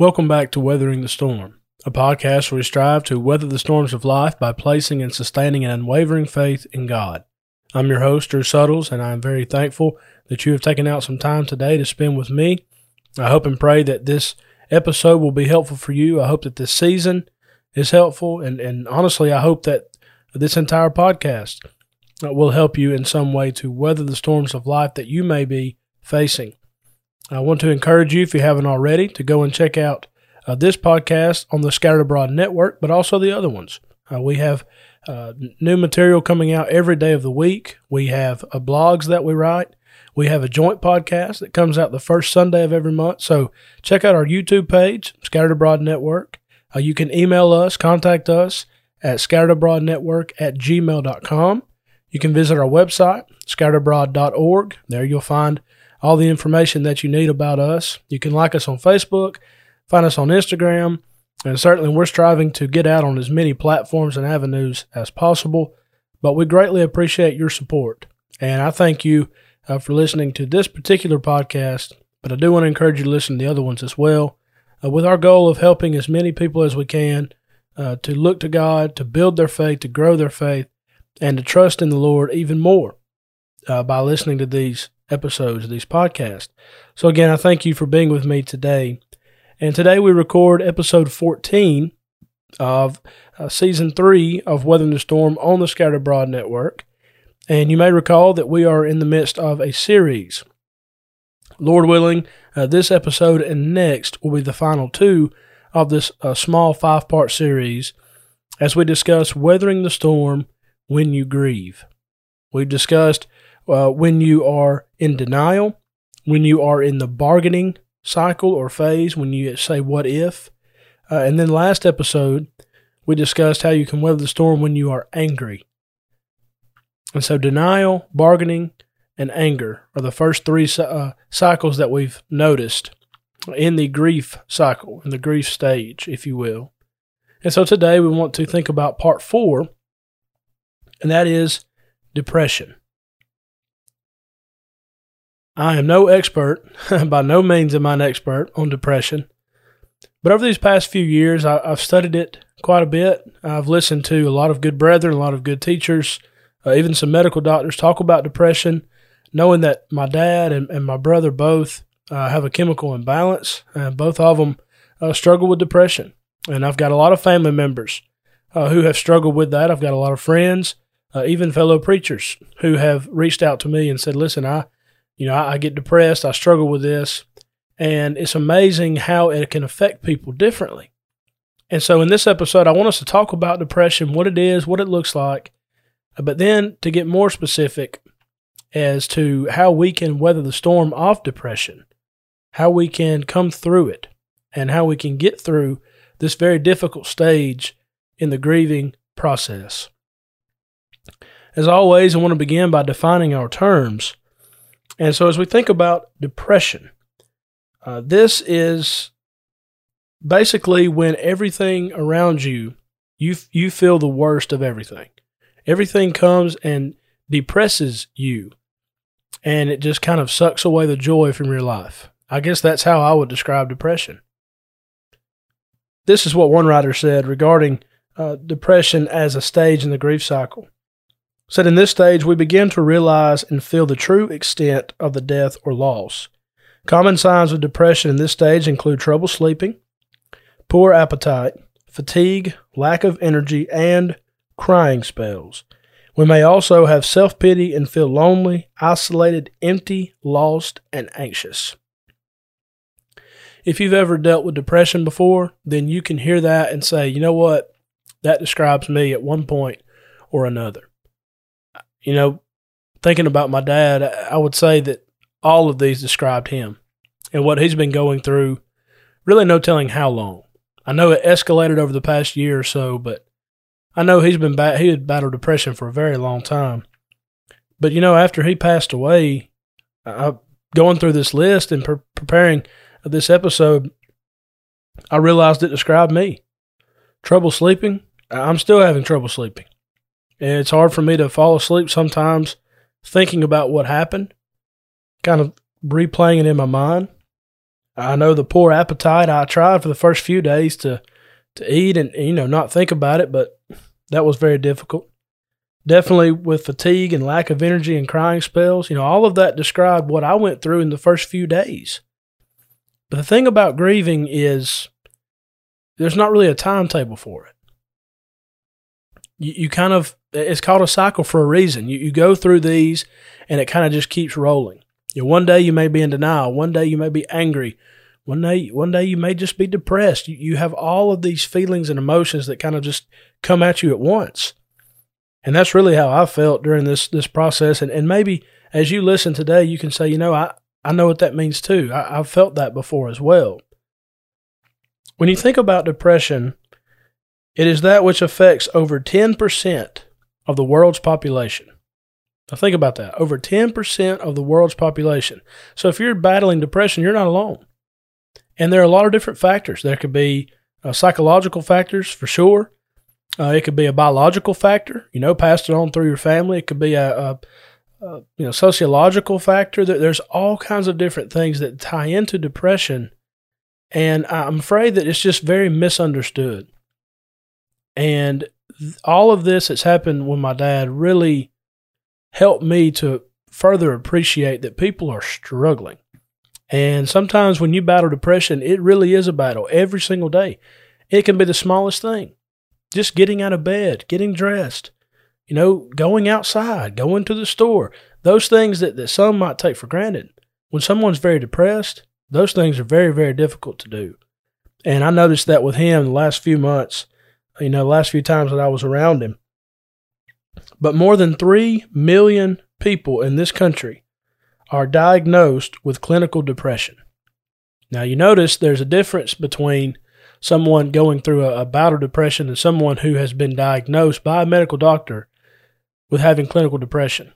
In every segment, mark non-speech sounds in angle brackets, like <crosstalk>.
Welcome back to Weathering the Storm, a podcast where we strive to weather the storms of life by placing and sustaining an unwavering faith in God. I'm your host, Drew Suttles, and I am very thankful that you have taken out some time today to spend with me. I hope and pray that this episode will be helpful for you. I hope that this season is helpful, and, and honestly, I hope that this entire podcast will help you in some way to weather the storms of life that you may be facing. I want to encourage you, if you haven't already, to go and check out uh, this podcast on the Scattered Abroad Network, but also the other ones. Uh, we have uh, new material coming out every day of the week. We have uh, blogs that we write. We have a joint podcast that comes out the first Sunday of every month. So check out our YouTube page, Scattered Abroad Network. Uh, you can email us, contact us at scatteredabroadnetwork at gmail.com. You can visit our website, scatteredabroad.org. There you'll find all the information that you need about us. You can like us on Facebook, find us on Instagram, and certainly we're striving to get out on as many platforms and avenues as possible. But we greatly appreciate your support. And I thank you uh, for listening to this particular podcast. But I do want to encourage you to listen to the other ones as well, uh, with our goal of helping as many people as we can uh, to look to God, to build their faith, to grow their faith, and to trust in the Lord even more uh, by listening to these episodes of these podcasts. So, again, I thank you for being with me today. And today we record episode 14 of uh, season three of Weathering the Storm on the Scattered Abroad Network. And you may recall that we are in the midst of a series. Lord willing, uh, this episode and next will be the final two of this uh, small five part series as we discuss weathering the storm when you grieve. We've discussed uh, when you are in denial, when you are in the bargaining cycle or phase, when you say, What if? Uh, and then last episode, we discussed how you can weather the storm when you are angry. And so, denial, bargaining, and anger are the first three uh, cycles that we've noticed in the grief cycle, in the grief stage, if you will. And so, today we want to think about part four, and that is depression. I am no expert, <laughs> by no means am I an expert on depression. But over these past few years, I, have studied it quite a bit. I've listened to a lot of good brethren, a lot of good teachers, uh, even some medical doctors talk about depression, knowing that my dad and, and my brother both uh, have a chemical imbalance, and both of them uh, struggle with depression. And I've got a lot of family members uh, who have struggled with that. I've got a lot of friends, uh, even fellow preachers, who have reached out to me and said, Listen, I you know, I, I get depressed, I struggle with this, and it's amazing how it can affect people differently. And so, in this episode, I want us to talk about depression, what it is, what it looks like, uh, but then to get more specific as to how we can weather the storm of depression, how we can come through it, and how we can get through this very difficult stage in the grieving process. As always, I want to begin by defining our terms. And so, as we think about depression, uh, this is basically when everything around you, you you feel the worst of everything. Everything comes and depresses you, and it just kind of sucks away the joy from your life. I guess that's how I would describe depression. This is what one writer said regarding uh, depression as a stage in the grief cycle said in this stage we begin to realize and feel the true extent of the death or loss. Common signs of depression in this stage include trouble sleeping, poor appetite, fatigue, lack of energy, and crying spells. We may also have self pity and feel lonely, isolated, empty, lost, and anxious. If you've ever dealt with depression before, then you can hear that and say, you know what? That describes me at one point or another you know, thinking about my dad, I would say that all of these described him and what he's been going through. Really, no telling how long. I know it escalated over the past year or so, but I know he's been bat- he had battled depression for a very long time. But you know, after he passed away, I, going through this list and pre- preparing this episode, I realized it described me. Trouble sleeping. I'm still having trouble sleeping. And it's hard for me to fall asleep sometimes thinking about what happened, kind of replaying it in my mind. I know the poor appetite. I tried for the first few days to to eat and you know not think about it, but that was very difficult. Definitely with fatigue and lack of energy and crying spells, you know, all of that described what I went through in the first few days. But the thing about grieving is there's not really a timetable for it. You, you kind of, it's called a cycle for a reason. You, you go through these and it kind of just keeps rolling. You know, one day you may be in denial. One day you may be angry. One day, one day you may just be depressed. You, you have all of these feelings and emotions that kind of just come at you at once. And that's really how I felt during this this process. And, and maybe as you listen today, you can say, you know, I, I know what that means too. I, I've felt that before as well. When you think about depression, it is that which affects over 10% of the world's population. Now, think about that over 10% of the world's population. So, if you're battling depression, you're not alone. And there are a lot of different factors. There could be uh, psychological factors for sure. Uh, it could be a biological factor, you know, passed it on through your family. It could be a, a, a you know sociological factor. There's all kinds of different things that tie into depression, and I'm afraid that it's just very misunderstood. And all of this that's happened with my dad really helped me to further appreciate that people are struggling. And sometimes when you battle depression, it really is a battle every single day. It can be the smallest thing just getting out of bed, getting dressed, you know, going outside, going to the store, those things that, that some might take for granted. When someone's very depressed, those things are very, very difficult to do. And I noticed that with him the last few months, you know, last few times that I was around him. But more than 3 million people in this country are diagnosed with clinical depression. Now, you notice there's a difference between someone going through a, a bout of depression and someone who has been diagnosed by a medical doctor with having clinical depression.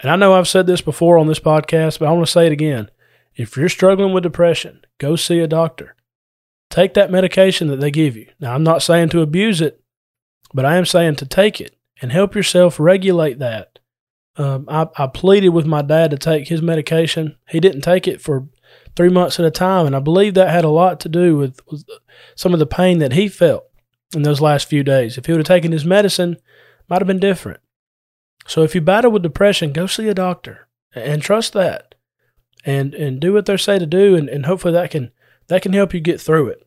And I know I've said this before on this podcast, but I want to say it again. If you're struggling with depression, go see a doctor. Take that medication that they give you. Now, I'm not saying to abuse it, but I am saying to take it and help yourself regulate that. Um, I, I pleaded with my dad to take his medication. He didn't take it for three months at a time. And I believe that had a lot to do with, with some of the pain that he felt in those last few days. If he would have taken his medicine, might have been different. So if you battle with depression, go see a doctor and trust that. And and do what they say to do and, and hopefully that can that can help you get through it.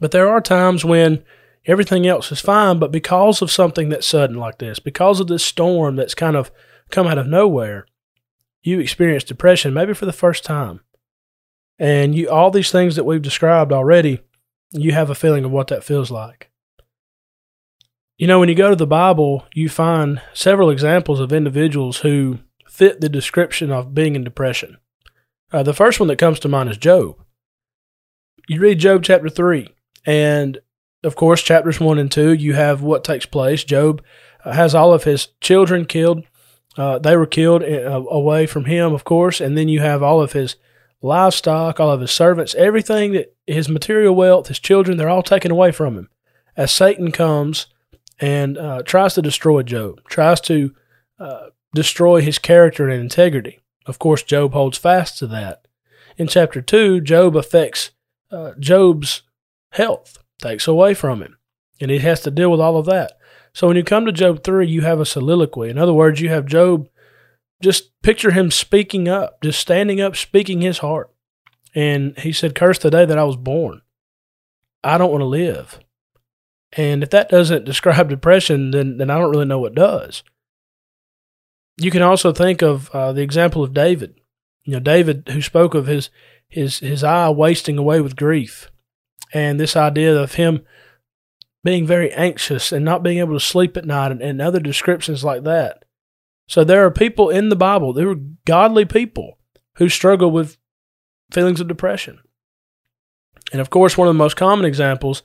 But there are times when everything else is fine, but because of something that's sudden like this, because of this storm that's kind of come out of nowhere, you experience depression maybe for the first time. And you all these things that we've described already, you have a feeling of what that feels like. You know, when you go to the Bible, you find several examples of individuals who fit the description of being in depression. Uh, the first one that comes to mind is Job. You read Job chapter 3, and of course, chapters 1 and 2, you have what takes place. Job has all of his children killed. Uh, they were killed uh, away from him, of course, and then you have all of his livestock, all of his servants, everything that his material wealth, his children, they're all taken away from him. As Satan comes and uh, tries to destroy Job, tries to uh, destroy his character and integrity. Of course, Job holds fast to that. In chapter 2, Job affects uh, Job's health, takes away from him, and he has to deal with all of that. So when you come to Job 3, you have a soliloquy. In other words, you have Job just picture him speaking up, just standing up, speaking his heart. And he said, Curse the day that I was born. I don't want to live. And if that doesn't <laughs> describe depression, then, then I don't really know what does. You can also think of uh, the example of David. You know, David, who spoke of his, his, his eye wasting away with grief, and this idea of him being very anxious and not being able to sleep at night, and, and other descriptions like that. So there are people in the Bible, there were godly people who struggle with feelings of depression. And of course, one of the most common examples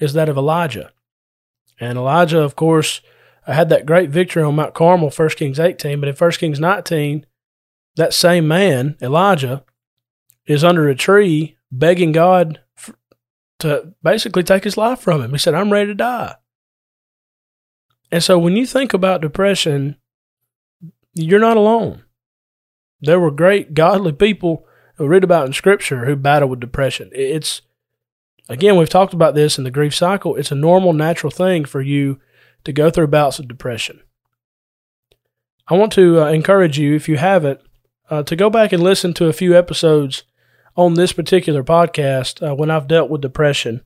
is that of Elijah. And Elijah, of course, had that great victory on Mount Carmel, 1 Kings 18. But in 1 Kings 19, that same man, Elijah, is under a tree begging God to basically take his life from him. He said, I'm ready to die. And so when you think about depression, you're not alone. There were great godly people read about in Scripture who battle with depression. It's again, we've talked about this in the grief cycle. It's a normal, natural thing for you to go through bouts of depression. I want to uh, encourage you, if you haven't, uh, to go back and listen to a few episodes on this particular podcast uh, when I've dealt with depression.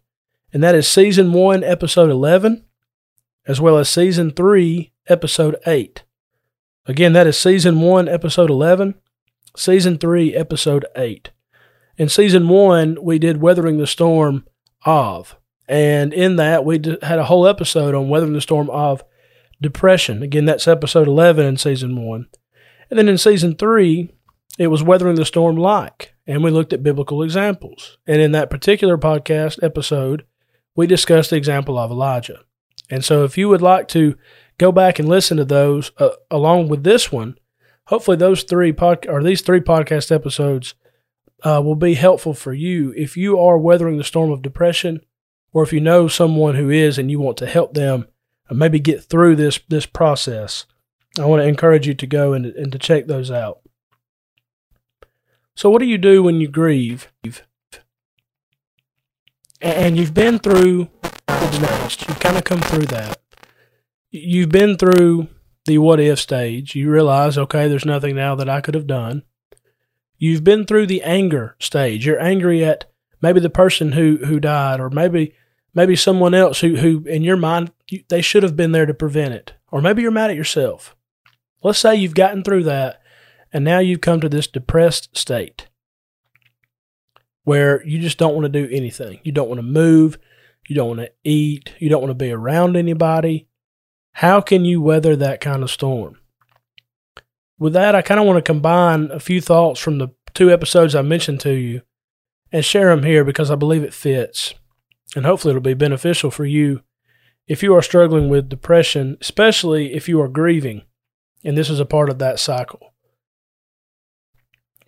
And that is season one, episode 11, as well as season three, episode 8. Again, that is season one, episode 11, season three, episode 8. In season one, we did Weathering the Storm of. And in that, we had a whole episode on Weathering the Storm of depression. Again, that's episode 11 in season one. And then in season three, it was Weathering the Storm like. And we looked at biblical examples. And in that particular podcast episode, we discussed the example of Elijah. And so if you would like to go back and listen to those uh, along with this one, hopefully those three pod or these three podcast episodes uh, will be helpful for you if you are weathering the storm of depression or if you know someone who is and you want to help them and maybe get through this this process. I want to encourage you to go and, and to check those out. So, what do you do when you grieve? And you've been through the next. You've kind of come through that. You've been through the what if stage. You realize, okay, there's nothing now that I could have done. You've been through the anger stage. You're angry at maybe the person who who died, or maybe maybe someone else who who in your mind they should have been there to prevent it, or maybe you're mad at yourself. Let's say you've gotten through that and now you've come to this depressed state where you just don't want to do anything. You don't want to move. You don't want to eat. You don't want to be around anybody. How can you weather that kind of storm? With that, I kind of want to combine a few thoughts from the two episodes I mentioned to you and share them here because I believe it fits. And hopefully, it'll be beneficial for you if you are struggling with depression, especially if you are grieving. And this is a part of that cycle.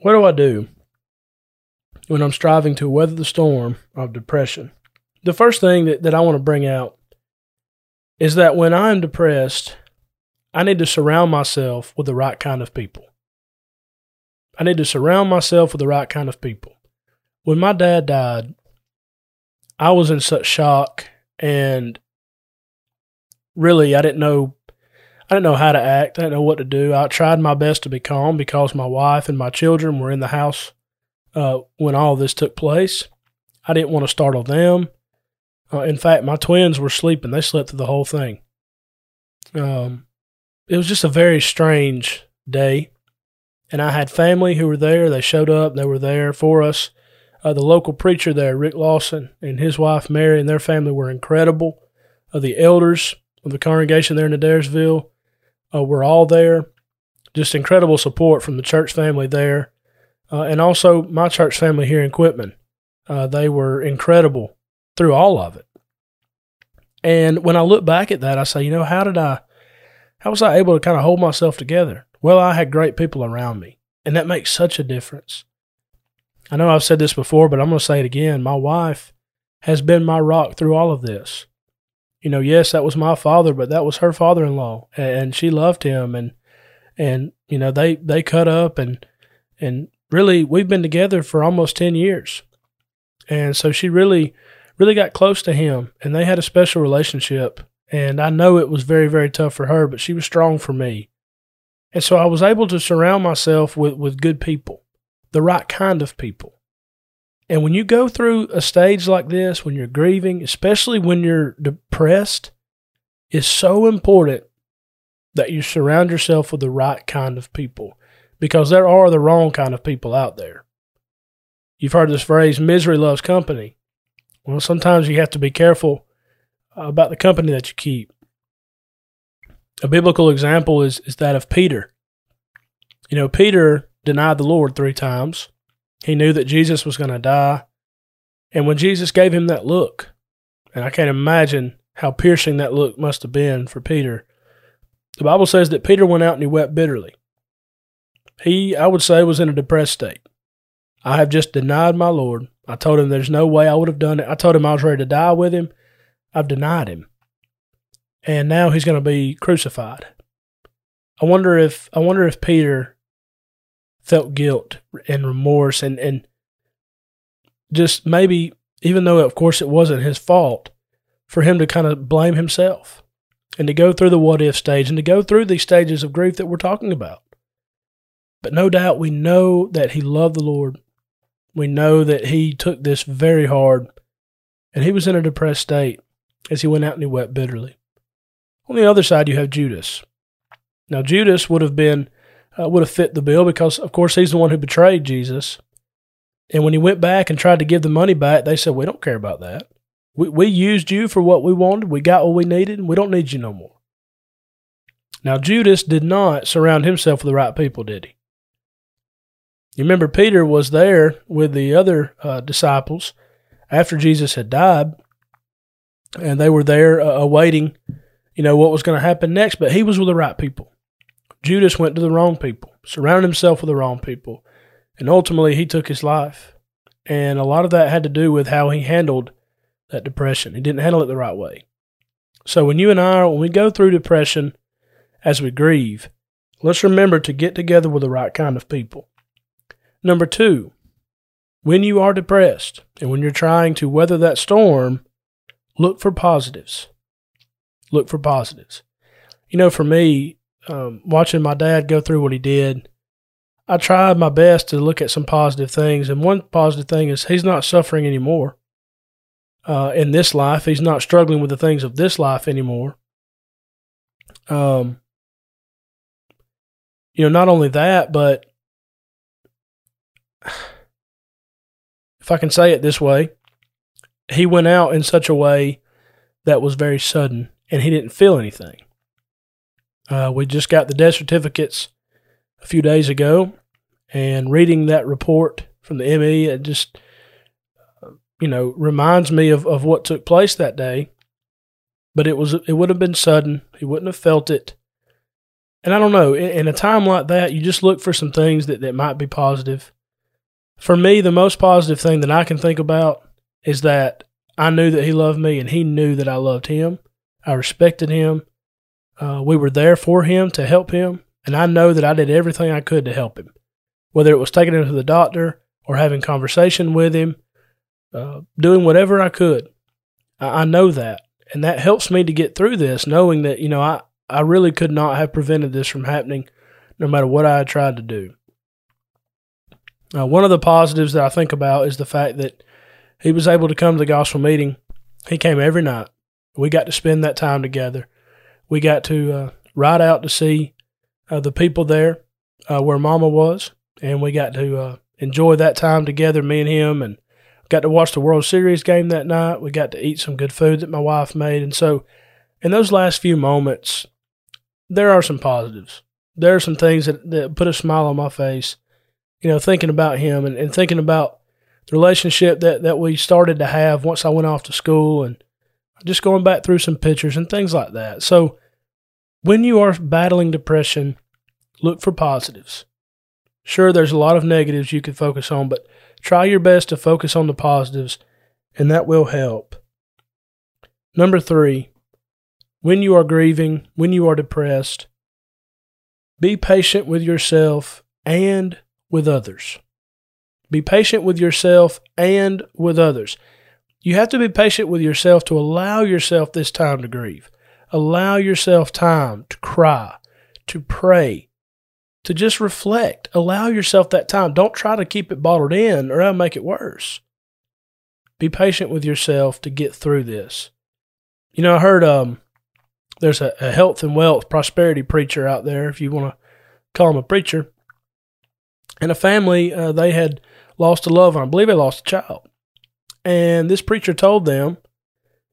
What do I do when I'm striving to weather the storm of depression? The first thing that, that I want to bring out is that when I'm depressed, I need to surround myself with the right kind of people. I need to surround myself with the right kind of people. When my dad died, I was in such shock and really I didn't know I didn't know how to act. I didn't know what to do. I tried my best to be calm because my wife and my children were in the house uh, when all this took place. I didn't want to startle them. Uh, in fact, my twins were sleeping. They slept through the whole thing. Um, it was just a very strange day. And I had family who were there. They showed up. They were there for us. Uh, the local preacher there, Rick Lawson, and his wife Mary, and their family were incredible. Uh, the elders of the congregation there in Adairsville uh, were all there. Just incredible support from the church family there. Uh, and also my church family here in Quitman. Uh, they were incredible through all of it. And when I look back at that, I say, you know, how did I, how was I able to kind of hold myself together? Well, I had great people around me, and that makes such a difference. I know I've said this before, but I'm going to say it again. My wife has been my rock through all of this you know, yes, that was my father, but that was her father-in-law, and she loved him, and and you know they they cut up, and and really we've been together for almost ten years, and so she really really got close to him, and they had a special relationship, and I know it was very very tough for her, but she was strong for me, and so I was able to surround myself with with good people, the right kind of people, and when you go through a stage like this, when you're grieving, especially when you're depressed, it's so important that you surround yourself with the right kind of people because there are the wrong kind of people out there. You've heard this phrase, misery loves company. Well, sometimes you have to be careful about the company that you keep. A biblical example is, is that of Peter. You know, Peter denied the Lord three times. He knew that Jesus was going to die. And when Jesus gave him that look, and I can't imagine how piercing that look must have been for Peter, the Bible says that Peter went out and he wept bitterly. He, I would say, was in a depressed state. I have just denied my Lord. I told him there's no way I would have done it. I told him I was ready to die with him. I've denied him. And now he's going to be crucified. I wonder if I wonder if Peter felt guilt and remorse and, and just maybe, even though of course it wasn't his fault, for him to kind of blame himself and to go through the what if stage and to go through these stages of grief that we're talking about. But no doubt we know that he loved the Lord. We know that he took this very hard and he was in a depressed state as he went out and he wept bitterly. On the other side, you have Judas. Now, Judas would have been uh, would have fit the bill because, of course, he's the one who betrayed Jesus. And when he went back and tried to give the money back, they said, "We don't care about that. We we used you for what we wanted. We got what we needed, and we don't need you no more." Now, Judas did not surround himself with the right people, did he? You remember Peter was there with the other uh, disciples after Jesus had died, and they were there uh, awaiting, you know, what was going to happen next. But he was with the right people. Judas went to the wrong people, surrounded himself with the wrong people, and ultimately he took his life. And a lot of that had to do with how he handled that depression. He didn't handle it the right way. So when you and I, when we go through depression as we grieve, let's remember to get together with the right kind of people. Number two, when you are depressed and when you're trying to weather that storm, look for positives. Look for positives. You know, for me, um, watching my dad go through what he did, I tried my best to look at some positive things. And one positive thing is he's not suffering anymore uh, in this life. He's not struggling with the things of this life anymore. Um, you know, not only that, but <sighs> if I can say it this way, he went out in such a way that was very sudden and he didn't feel anything. Uh, we just got the death certificates a few days ago, and reading that report from the ME, it just, you know, reminds me of, of what took place that day. But it was it would have been sudden. He wouldn't have felt it. And I don't know, in, in a time like that, you just look for some things that, that might be positive. For me, the most positive thing that I can think about is that I knew that he loved me and he knew that I loved him. I respected him. Uh, we were there for him to help him. And I know that I did everything I could to help him, whether it was taking him to the doctor or having conversation with him, uh, doing whatever I could. I, I know that. And that helps me to get through this, knowing that, you know, I, I really could not have prevented this from happening no matter what I tried to do. Uh, one of the positives that I think about is the fact that he was able to come to the gospel meeting. He came every night. We got to spend that time together. We got to uh, ride out to see uh, the people there uh, where Mama was, and we got to uh, enjoy that time together, me and him, and got to watch the World Series game that night. We got to eat some good food that my wife made, and so in those last few moments, there are some positives. There are some things that, that put a smile on my face you know, thinking about him and, and thinking about the relationship that, that we started to have once I went off to school and just going back through some pictures and things like that. So when you are battling depression, look for positives. Sure, there's a lot of negatives you could focus on, but try your best to focus on the positives, and that will help. Number three, when you are grieving, when you are depressed, be patient with yourself and with others. Be patient with yourself and with others. You have to be patient with yourself to allow yourself this time to grieve. Allow yourself time to cry, to pray, to just reflect. Allow yourself that time. Don't try to keep it bottled in or that'll make it worse. Be patient with yourself to get through this. You know, I heard um, there's a, a health and wealth prosperity preacher out there, if you want to call him a preacher and a family uh, they had lost a loved one. I believe they lost a child, and this preacher told them,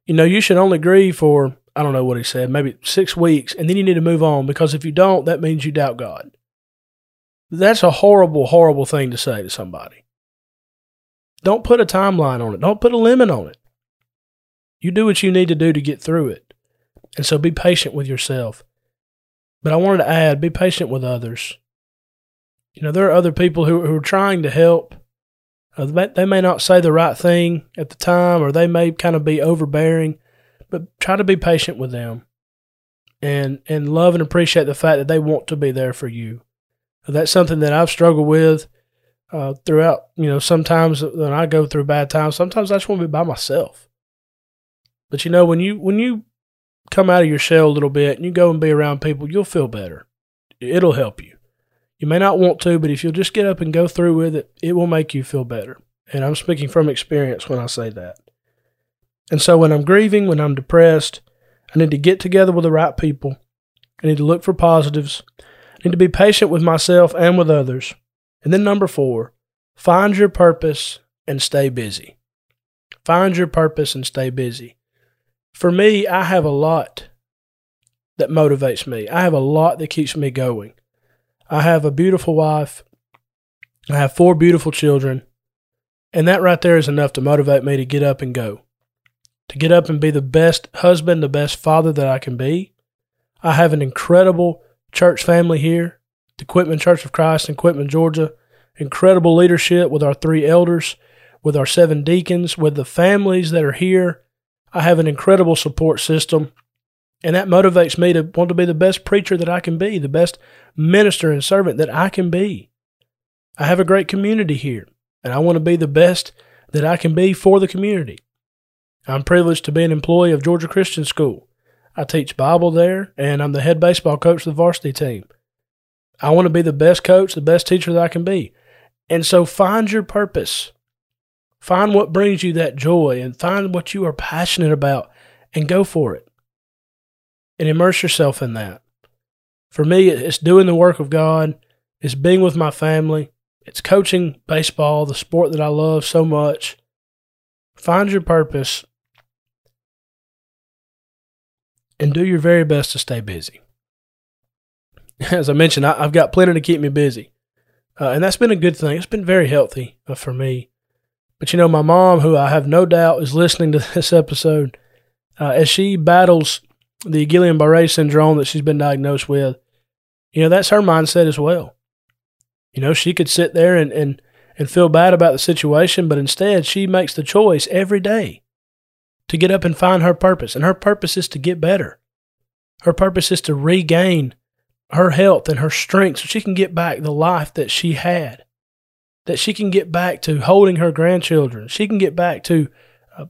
you know, you should only grieve for I don't know what he said, maybe six weeks, and then you need to move on because if you don't, that means you doubt God. That's a horrible, horrible thing to say to somebody. Don't put a timeline on it. Don't put a limit on it. You do what you need to do to get through it. And so be patient with yourself. But I wanted to add be patient with others you know, there are other people who, who are trying to help. Uh, they may not say the right thing at the time, or they may kind of be overbearing, but try to be patient with them, and and love and appreciate the fact that they want to be there for you. That's something that I've struggled with uh, throughout. You know, sometimes when I go through bad times, sometimes I just want to be by myself. But you know, when you when you come out of your shell a little bit and you go and be around people, you'll feel better. It'll help you. You may not want to, but if you'll just get up and go through with it, it will make you feel better. And I'm speaking from experience when I say that. And so when I'm grieving, when I'm depressed, I need to get together with the right people. I need to look for positives. I need to be patient with myself and with others. And then number four, find your purpose and stay busy. Find your purpose and stay busy. For me, I have a lot that motivates me. I have a lot that keeps me going. I have a beautiful wife. I have four beautiful children. And that right there is enough to motivate me to get up and go. To get up and be the best husband, the best father that I can be. I have an incredible church family here, the Quitman Church of Christ in Quitman, Georgia. Incredible leadership with our three elders, with our seven deacons, with the families that are here. I have an incredible support system. And that motivates me to want to be the best preacher that I can be, the best minister and servant that I can be. I have a great community here, and I want to be the best that I can be for the community. I'm privileged to be an employee of Georgia Christian School. I teach Bible there, and I'm the head baseball coach of the varsity team. I want to be the best coach, the best teacher that I can be. And so find your purpose. Find what brings you that joy and find what you are passionate about and go for it and immerse yourself in that. For me, it's doing the work of God, it's being with my family, it's coaching baseball, the sport that I love so much. Find your purpose and do your very best to stay busy. <laughs> As I mentioned, I, have got plenty to keep me busy. Uh, and that's been a good thing. It's been very healthy uh, for me. But you know, my mom, who I have no doubt is listening to <laughs> this episode, uh, as she battles the Guillain Barre syndrome that she's been diagnosed with, you know, that's her mindset as well. You know, she could sit there and, and, and feel bad about the situation, but instead she makes the choice every day to get up and find her purpose. And her purpose is to get better. Her purpose is to regain her health and her strength so she can get back the life that she had, that she can get back to holding her grandchildren. She can get back to uh,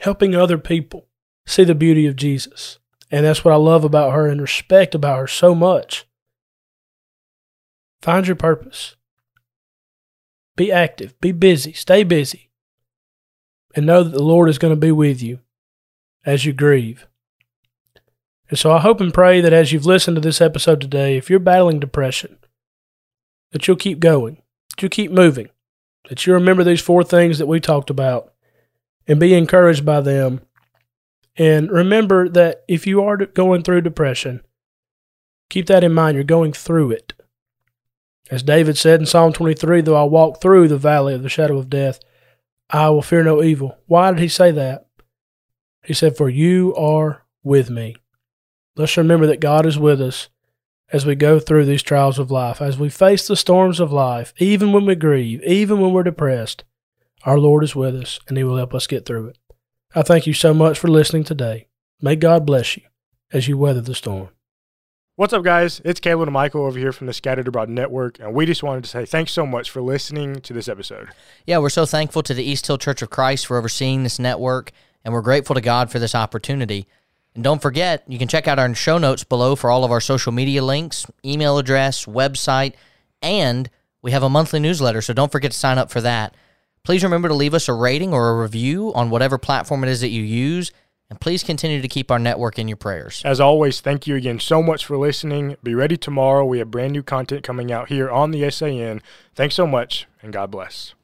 helping other people see the beauty of Jesus. And that's what I love about her and respect about her so much. Find your purpose. Be active, be busy, stay busy, and know that the Lord is going to be with you as you grieve. And so I hope and pray that as you've listened to this episode today, if you're battling depression, that you'll keep going, that you'll keep moving, that you remember these four things that we talked about and be encouraged by them and remember that if you are going through depression, keep that in mind. You're going through it. As David said in Psalm 23, though I walk through the valley of the shadow of death, I will fear no evil. Why did he say that? He said, For you are with me. Let's remember that God is with us as we go through these trials of life, as we face the storms of life, even when we grieve, even when we're depressed. Our Lord is with us, and He will help us get through it. I thank you so much for listening today. May God bless you as you weather the storm. What's up, guys? It's Caleb and Michael over here from the Scattered Abroad Network, and we just wanted to say thanks so much for listening to this episode. Yeah, we're so thankful to the East Hill Church of Christ for overseeing this network, and we're grateful to God for this opportunity. And don't forget, you can check out our show notes below for all of our social media links, email address, website, and we have a monthly newsletter, so don't forget to sign up for that. Please remember to leave us a rating or a review on whatever platform it is that you use. And please continue to keep our network in your prayers. As always, thank you again so much for listening. Be ready tomorrow. We have brand new content coming out here on the SAN. Thanks so much, and God bless.